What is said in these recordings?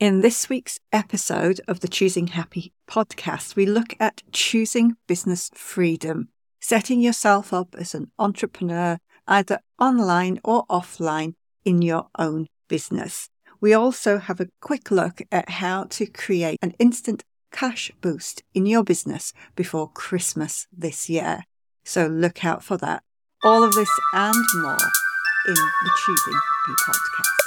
In this week's episode of the Choosing Happy podcast, we look at choosing business freedom, setting yourself up as an entrepreneur, either online or offline in your own business. We also have a quick look at how to create an instant cash boost in your business before Christmas this year. So look out for that. All of this and more in the Choosing Happy podcast.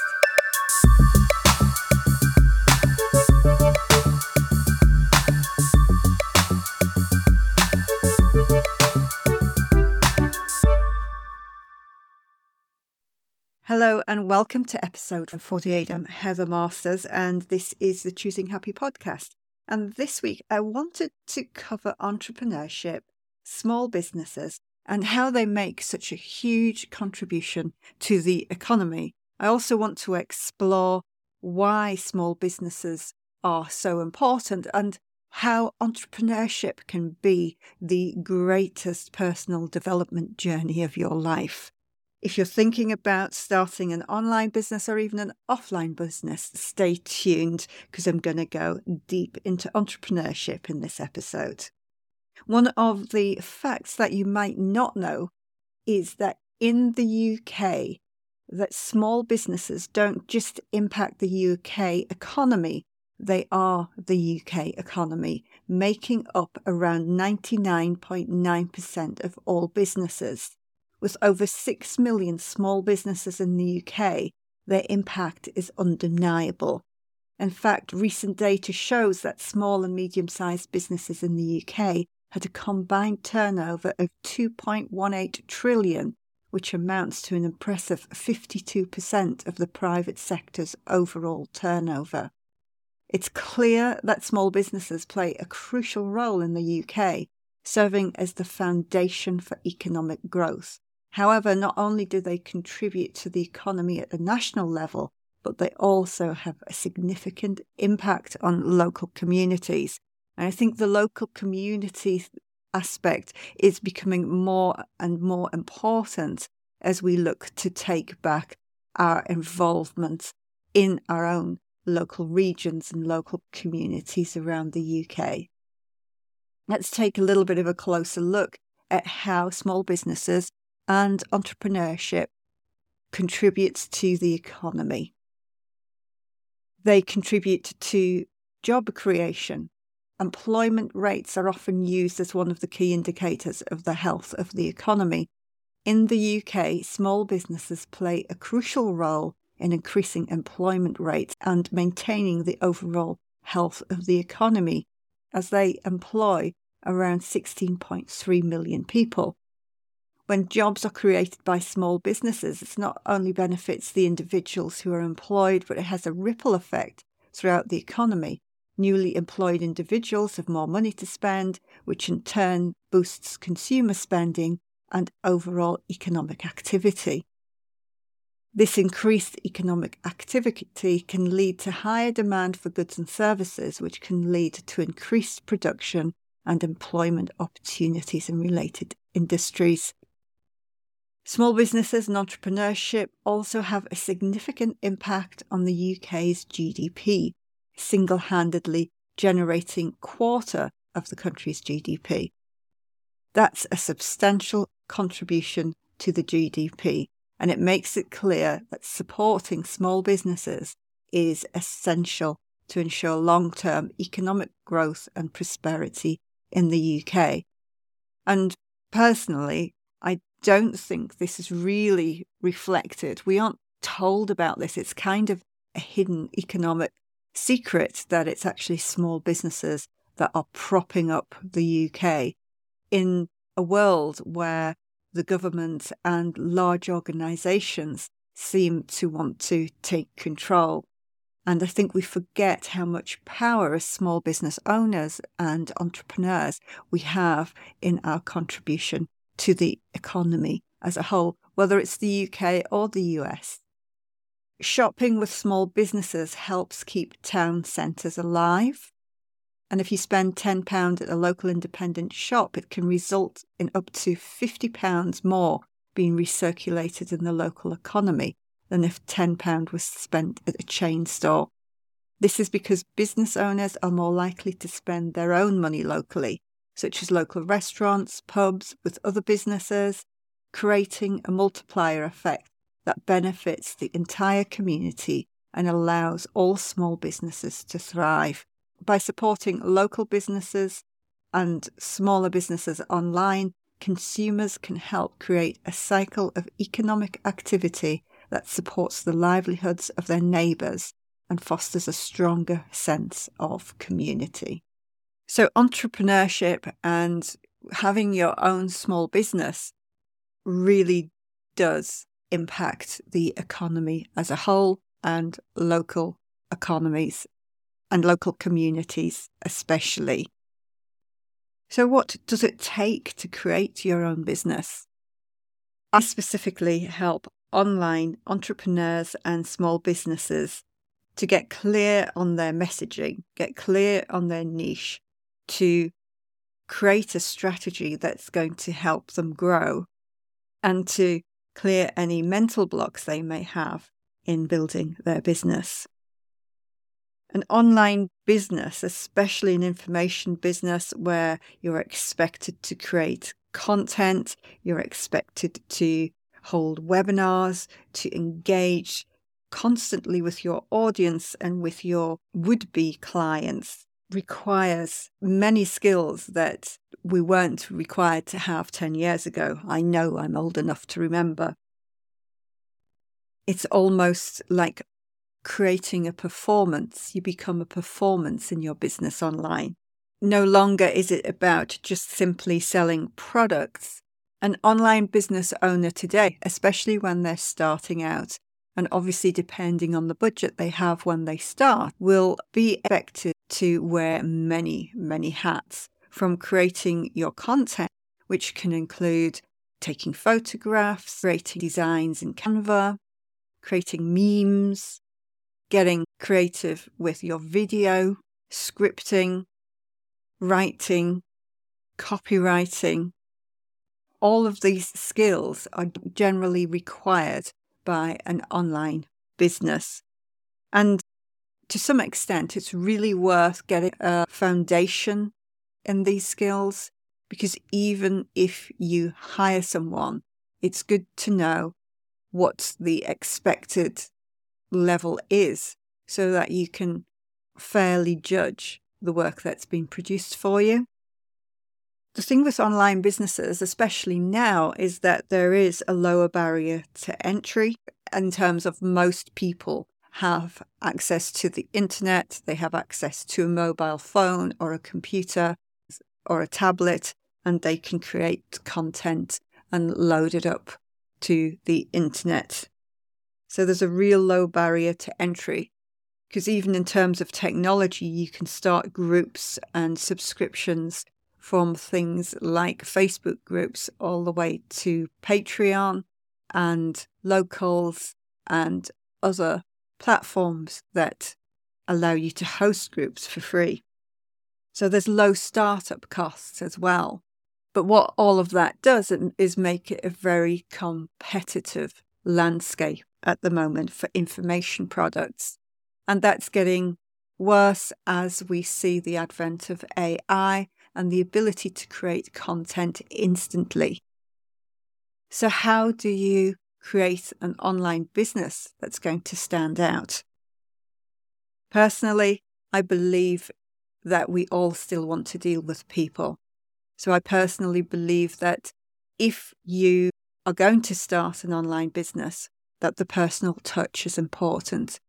Hello and welcome to episode 48. I'm Heather Masters and this is the Choosing Happy podcast. And this week I wanted to cover entrepreneurship, small businesses, and how they make such a huge contribution to the economy. I also want to explore why small businesses are so important and how entrepreneurship can be the greatest personal development journey of your life. If you're thinking about starting an online business or even an offline business, stay tuned because I'm going to go deep into entrepreneurship in this episode. One of the facts that you might not know is that in the UK, that small businesses don't just impact the UK economy, they are the UK economy, making up around 99.9% of all businesses. With over 6 million small businesses in the UK, their impact is undeniable. In fact, recent data shows that small and medium sized businesses in the UK had a combined turnover of 2.18 trillion, which amounts to an impressive 52% of the private sector's overall turnover. It's clear that small businesses play a crucial role in the UK, serving as the foundation for economic growth. However, not only do they contribute to the economy at the national level, but they also have a significant impact on local communities. And I think the local community aspect is becoming more and more important as we look to take back our involvement in our own local regions and local communities around the UK. Let's take a little bit of a closer look at how small businesses and entrepreneurship contributes to the economy. They contribute to job creation. Employment rates are often used as one of the key indicators of the health of the economy. In the UK, small businesses play a crucial role in increasing employment rates and maintaining the overall health of the economy, as they employ around 16.3 million people when jobs are created by small businesses, it not only benefits the individuals who are employed, but it has a ripple effect throughout the economy. Newly employed individuals have more money to spend, which in turn boosts consumer spending and overall economic activity. This increased economic activity can lead to higher demand for goods and services, which can lead to increased production and employment opportunities in related industries. Small businesses and entrepreneurship also have a significant impact on the UK's GDP, single handedly generating quarter of the country's GDP. That's a substantial contribution to the GDP, and it makes it clear that supporting small businesses is essential to ensure long term economic growth and prosperity in the UK. And personally, don't think this is really reflected. We aren't told about this. It's kind of a hidden economic secret that it's actually small businesses that are propping up the UK in a world where the government and large organisations seem to want to take control. And I think we forget how much power as small business owners and entrepreneurs we have in our contribution to the economy as a whole, whether it's the UK or the US. Shopping with small businesses helps keep town centres alive. And if you spend £10 at a local independent shop, it can result in up to £50 more being recirculated in the local economy than if £10 was spent at a chain store. This is because business owners are more likely to spend their own money locally, such as local restaurants, pubs with other businesses, creating a multiplier effect that benefits the entire community and allows all small businesses to thrive. By supporting local businesses and smaller businesses online, consumers can help create a cycle of economic activity that supports the livelihoods of their neighbours and fosters a stronger sense of community. So, entrepreneurship and having your own small business really does impact the economy as a whole and local economies and local communities, especially. So, what does it take to create your own business? I specifically help online entrepreneurs and small businesses to get clear on their messaging, get clear on their niche, to create a strategy that's going to help them grow, and to clear any mental blocks they may have in building their business. An online business, especially an information business where you're expected to create content, you're expected to hold webinars, to engage constantly with your audience and with your would be clients requires many skills that we weren't required to have 10 years ago. I know I'm old enough to remember. It's almost like creating a performance. You become a performance in your business online. No longer is it about just simply selling products. An online business owner today, especially when they're starting out, and obviously depending on the budget they have when they start, will be expected to wear many, many hats from creating your content, which can include taking photographs, creating designs in Canva, creating memes, getting creative with your video, scripting, writing, copywriting. All of these skills are generally required by an online business. And to some extent, it's really worth getting a foundation in these skills because even if you hire someone, it's good to know what the expected level is so that you can fairly judge the work that's been produced for you. The thing with online businesses, especially now, is that there is a lower barrier to entry in terms of most people have access to the internet, they have access to a mobile phone or a computer or a tablet, and they can create content and load it up to the internet. So there's a real low barrier to entry because even in terms of technology, you can start groups and subscriptions from things like Facebook groups all the way to Patreon and locals and other platforms that allow you to host groups for free. So there's low startup costs as well. But what all of that does is make it a very competitive landscape at the moment for information products. And that's getting worse as we see the advent of AI and the ability to create content instantly. So, how do you create an online business that's going to stand out? Personally, I believe that we all still want to deal with people. So, I personally believe that if you are going to start an online business, that the personal touch is important.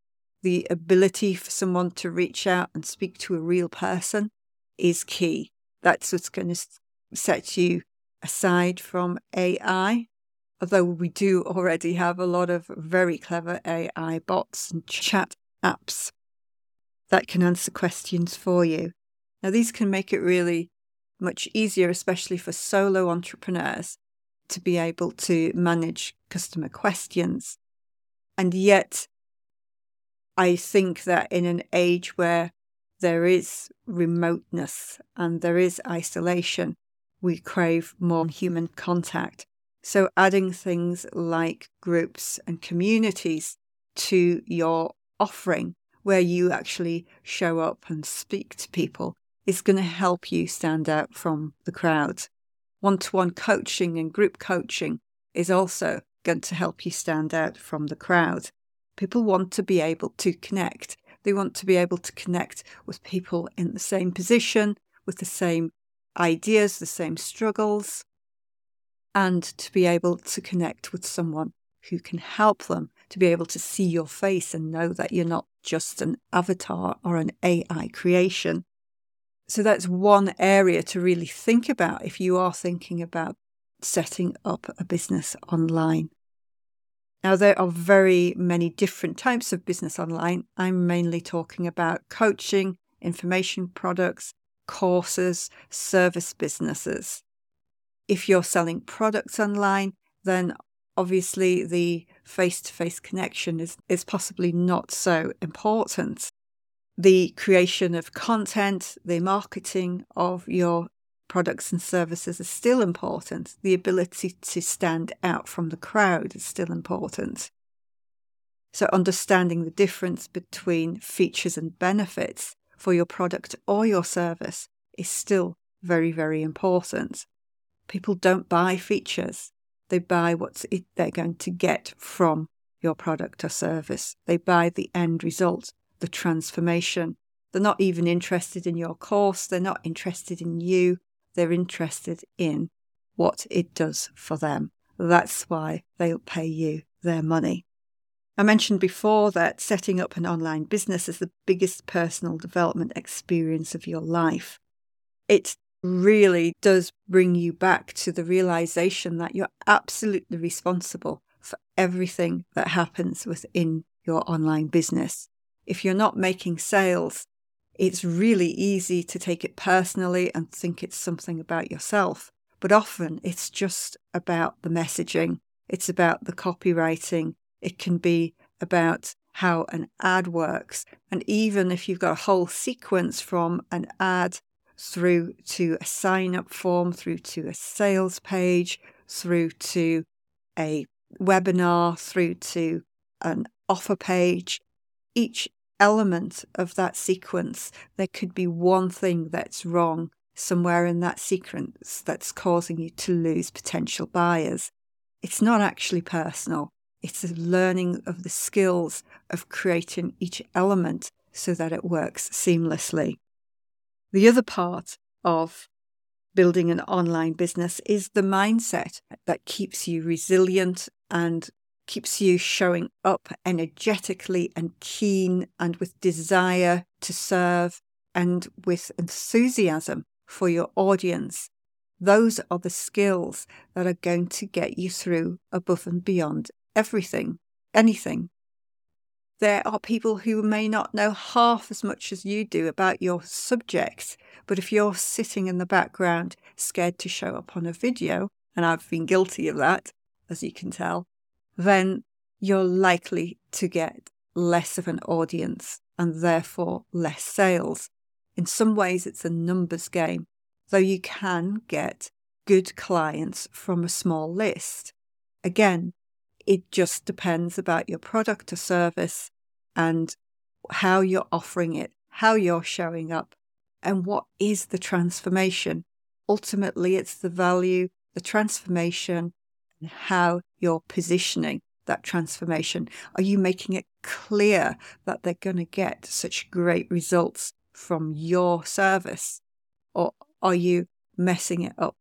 The ability for someone to reach out and speak to a real person is key. That's what's going to set you aside from AI although we do already have a lot of very clever AI bots and chat apps that can answer questions for you. Now, these can make it really much easier, especially for solo entrepreneurs, to be able to manage customer questions. And yet, I think that in an age where there is remoteness and there is isolation, we crave more human contact. So, adding things like groups and communities to your offering where you actually show up and speak to people is going to help you stand out from the crowd. One to one coaching and group coaching is also going to help you stand out from the crowd. People want to be able to connect. They want to be able to connect with people in the same position, with the same ideas, the same struggles, and to be able to connect with someone who can help them to be able to see your face and know that you're not just an avatar or an AI creation. So that's one area to really think about if you are thinking about setting up a business online. Now, there are very many different types of business online. I'm mainly talking about coaching, information products, courses, service businesses. If you're selling products online, then obviously the face to face connection is, is possibly not so important the creation of content, the marketing of your products and services is still important. The ability to stand out from the crowd is still important. So, understanding the difference between features and benefits for your product or your service is still very, very important. People don't buy features, they buy what they're going to get from your product or service. They buy the end result the transformation. They're not even interested in your course, they're not interested in you, they're interested in what it does for them. That's why they'll pay you their money. I mentioned before that setting up an online business is the biggest personal development experience of your life. It really does bring you back to the realization that you're absolutely responsible for everything that happens within your online business if you're not making sales, it's really easy to take it personally and think it's something about yourself. But often it's just about the messaging, it's about the copywriting, it can be about how an ad works. And even if you've got a whole sequence from an ad through to a sign up form, through to a sales page, through to a webinar, through to an offer page, each element of that sequence, there could be one thing that's wrong somewhere in that sequence that's causing you to lose potential buyers. It's not actually personal, it's a learning of the skills of creating each element so that it works seamlessly. The other part of building an online business is the mindset that keeps you resilient and keeps you showing up energetically and keen and with desire to serve and with enthusiasm for your audience. Those are the skills that are going to get you through above and beyond everything, anything. There are people who may not know half as much as you do about your subjects. but if you're sitting in the background scared to show up on a video, and I've been guilty of that, as you can tell, then you're likely to get less of an audience and therefore less sales. In some ways, it's a numbers game, though you can get good clients from a small list. Again, it just depends about your product or service and how you're offering it, how you're showing up, and what is the transformation. Ultimately, it's the value, the transformation, and how you're positioning that transformation? Are you making it clear that they're going to get such great results from your service? Or are you messing it up?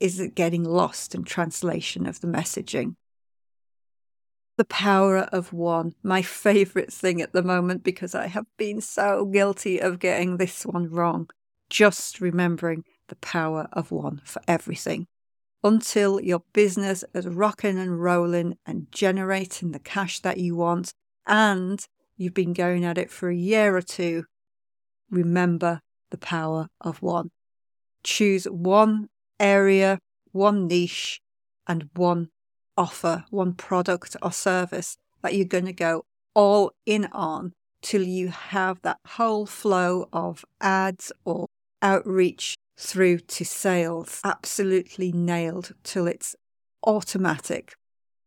Is it getting lost in translation of the messaging? The power of one, my favorite thing at the moment because I have been so guilty of getting this one wrong. Just remembering the power of one for everything until your business is rocking and rolling and generating the cash that you want and you've been going at it for a year or two, remember the power of one. Choose one area, one niche, and one offer, one product or service that you're going to go all in on till you have that whole flow of ads or outreach through to sales absolutely nailed till it's automatic,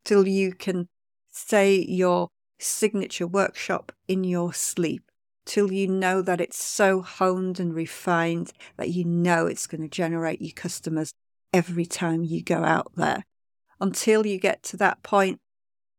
till you can say your signature workshop in your sleep till you know that it's so honed and refined that you know it's going to generate you customers every time you go out there. Until you get to that point,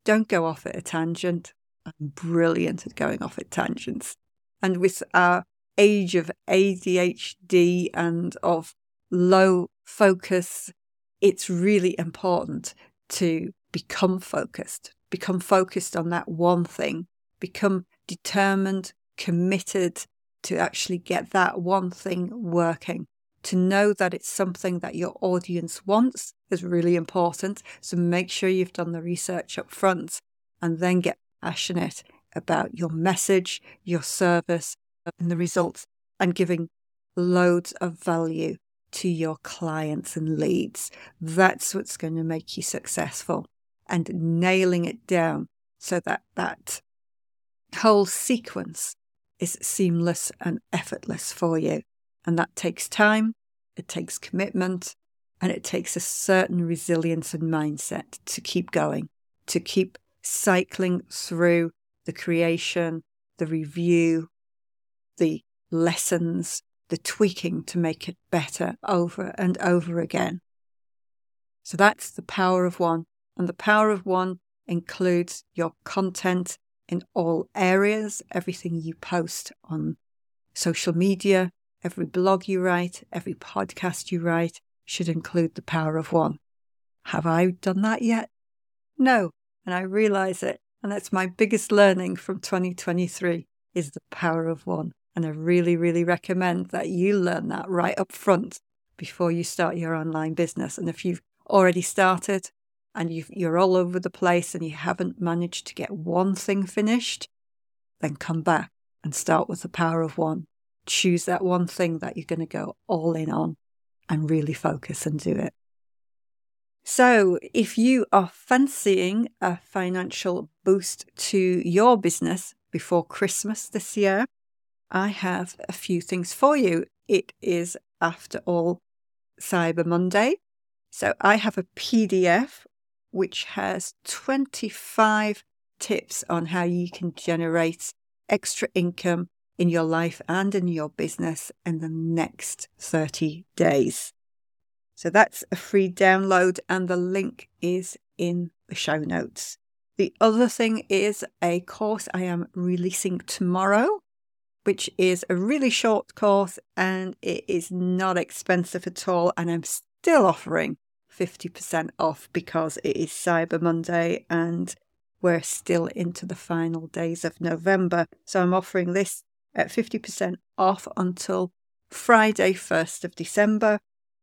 don't go off at a tangent. I'm brilliant at going off at tangents. And with our age of ADHD and of low focus, it's really important to become focused, become focused on that one thing, become determined, committed to actually get that one thing working. To know that it's something that your audience wants is really important. So make sure you've done the research up front and then get passionate about your message, your service, and the results, and giving loads of value to your clients and leads. That's what's going to make you successful and nailing it down so that that whole sequence is seamless and effortless for you. And that takes time, it takes commitment, and it takes a certain resilience and mindset to keep going, to keep cycling through the creation, the review, the lessons, the tweaking to make it better over and over again. So that's the power of one. And the power of one includes your content in all areas, everything you post on social media, every blog you write, every podcast you write should include the power of one. Have I done that yet? No, and I realize it. And that's my biggest learning from 2023 is the power of one. And I really, really recommend that you learn that right up front before you start your online business. And if you've already started and you are all over the place and you haven't managed to get one thing finished, then come back and start with the power of one. Choose that one thing that you're going to go all in on and really focus and do it. So, if you are fancying a financial boost to your business before Christmas this year, I have a few things for you. It is, after all, Cyber Monday. So I have a PDF which has 25 tips on how you can generate extra income in your life and in your business in the next 30 days. So that's a free download, and the link is in the show notes. The other thing is a course I am releasing tomorrow which is a really short course and it is not expensive at all. And I'm still offering 50% off because it is Cyber Monday and we're still into the final days of November. So I'm offering this at 50% off until Friday, 1st of December.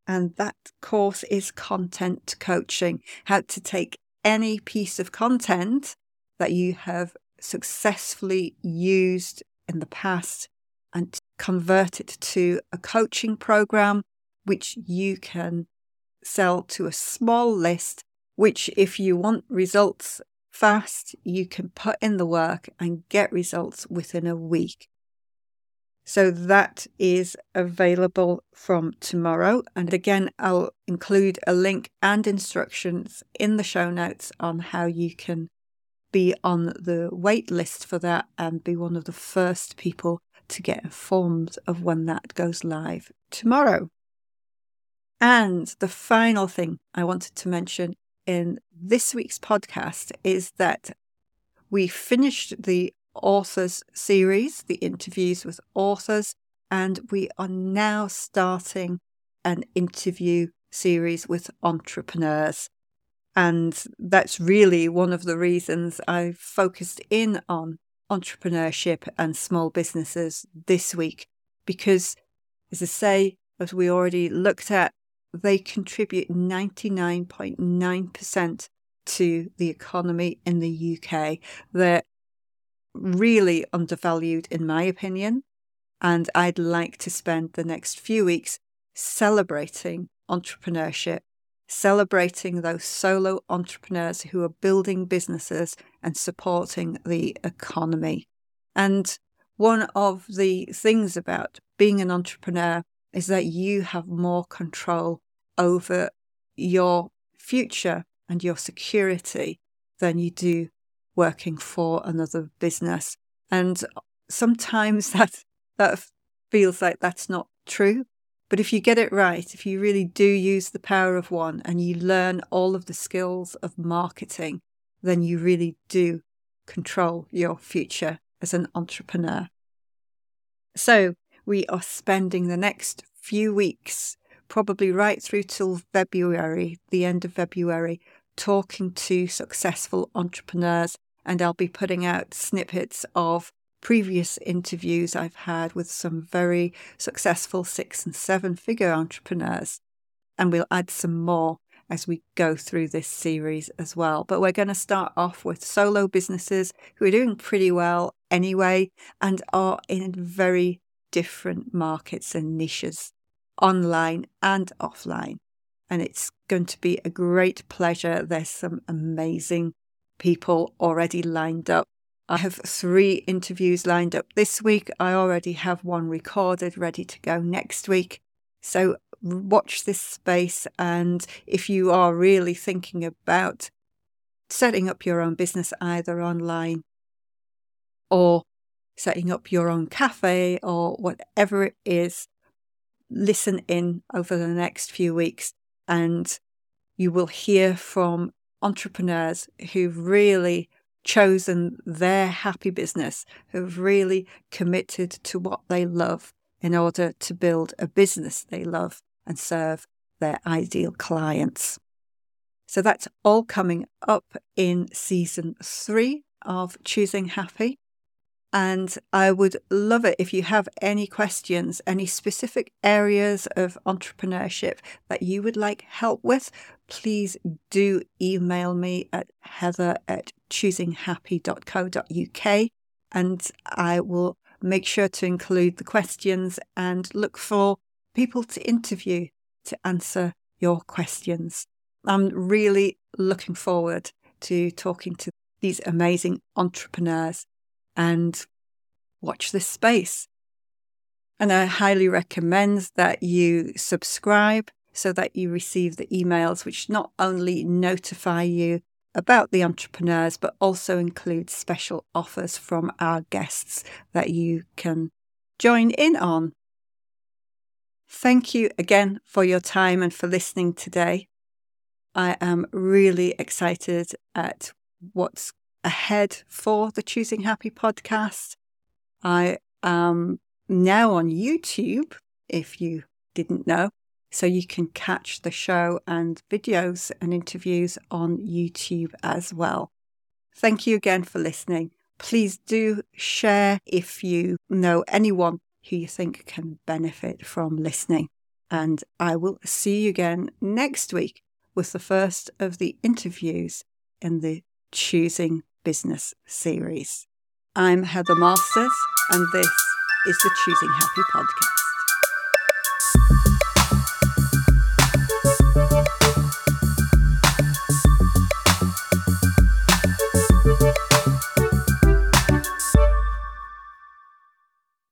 And that course is content coaching, how to take any piece of content that you have successfully used in the past and convert it to a coaching program, which you can sell to a small list, which, if you want results fast, you can put in the work and get results within a week. So that is available from tomorrow. And again, I'll include a link and instructions in the show notes on how you can be on the wait list for that and be one of the first people to get informed of when that goes live tomorrow. And the final thing I wanted to mention in this week's podcast is that we finished the authors series, the interviews with authors, and we are now starting an interview series with entrepreneurs. And that's really one of the reasons I've focused in on entrepreneurship and small businesses this week, because, as I say, as we already looked at, they contribute 99.9% to the economy in the UK. They're really undervalued, in my opinion. And I'd like to spend the next few weeks celebrating entrepreneurship celebrating those solo entrepreneurs who are building businesses and supporting the economy. And one of the things about being an entrepreneur is that you have more control over your future and your security than you do working for another business. And sometimes that that feels like that's not true. But if you get it right, if you really do use the power of one and you learn all of the skills of marketing, then you really do control your future as an entrepreneur. So we are spending the next few weeks, probably right through till February, the end of February, talking to successful entrepreneurs. And I'll be putting out snippets of previous interviews I've had with some very successful six and seven figure entrepreneurs. And we'll add some more as we go through this series as well. But we're going to start off with solo businesses who are doing pretty well anyway and are in very different markets and niches, online and offline. And it's going to be a great pleasure. There's some amazing people already lined up. I have three interviews lined up this week. I already have one recorded, ready to go next week. So watch this space. And if you are really thinking about setting up your own business either online or setting up your own cafe or whatever it is, listen in over the next few weeks and you will hear from entrepreneurs who've really chosen their happy business, who've really committed to what they love in order to build a business they love and serve their ideal clients. So that's all coming up in season three of Choosing Happy. And I would love it if you have any questions, any specific areas of entrepreneurship that you would like help with, please do email me at heather at choosinghappy.co.uk and I will make sure to include the questions and look for people to interview to answer your questions. I'm really looking forward to talking to these amazing entrepreneurs and watch this space. And I highly recommend that you subscribe so that you receive the emails, which not only notify you about the entrepreneurs, but also include special offers from our guests that you can join in on. Thank you again for your time and for listening today. I am really excited at what's ahead for the Choosing Happy podcast. I am now on YouTube, if you didn't know, so you can catch the show and videos and interviews on YouTube as well. Thank you again for listening. Please do share if you know anyone who you think can benefit from listening. And I will see you again next week with the first of the interviews in the Choosing Business series. I'm Heather Masters, and this is the Choosing Happy podcast.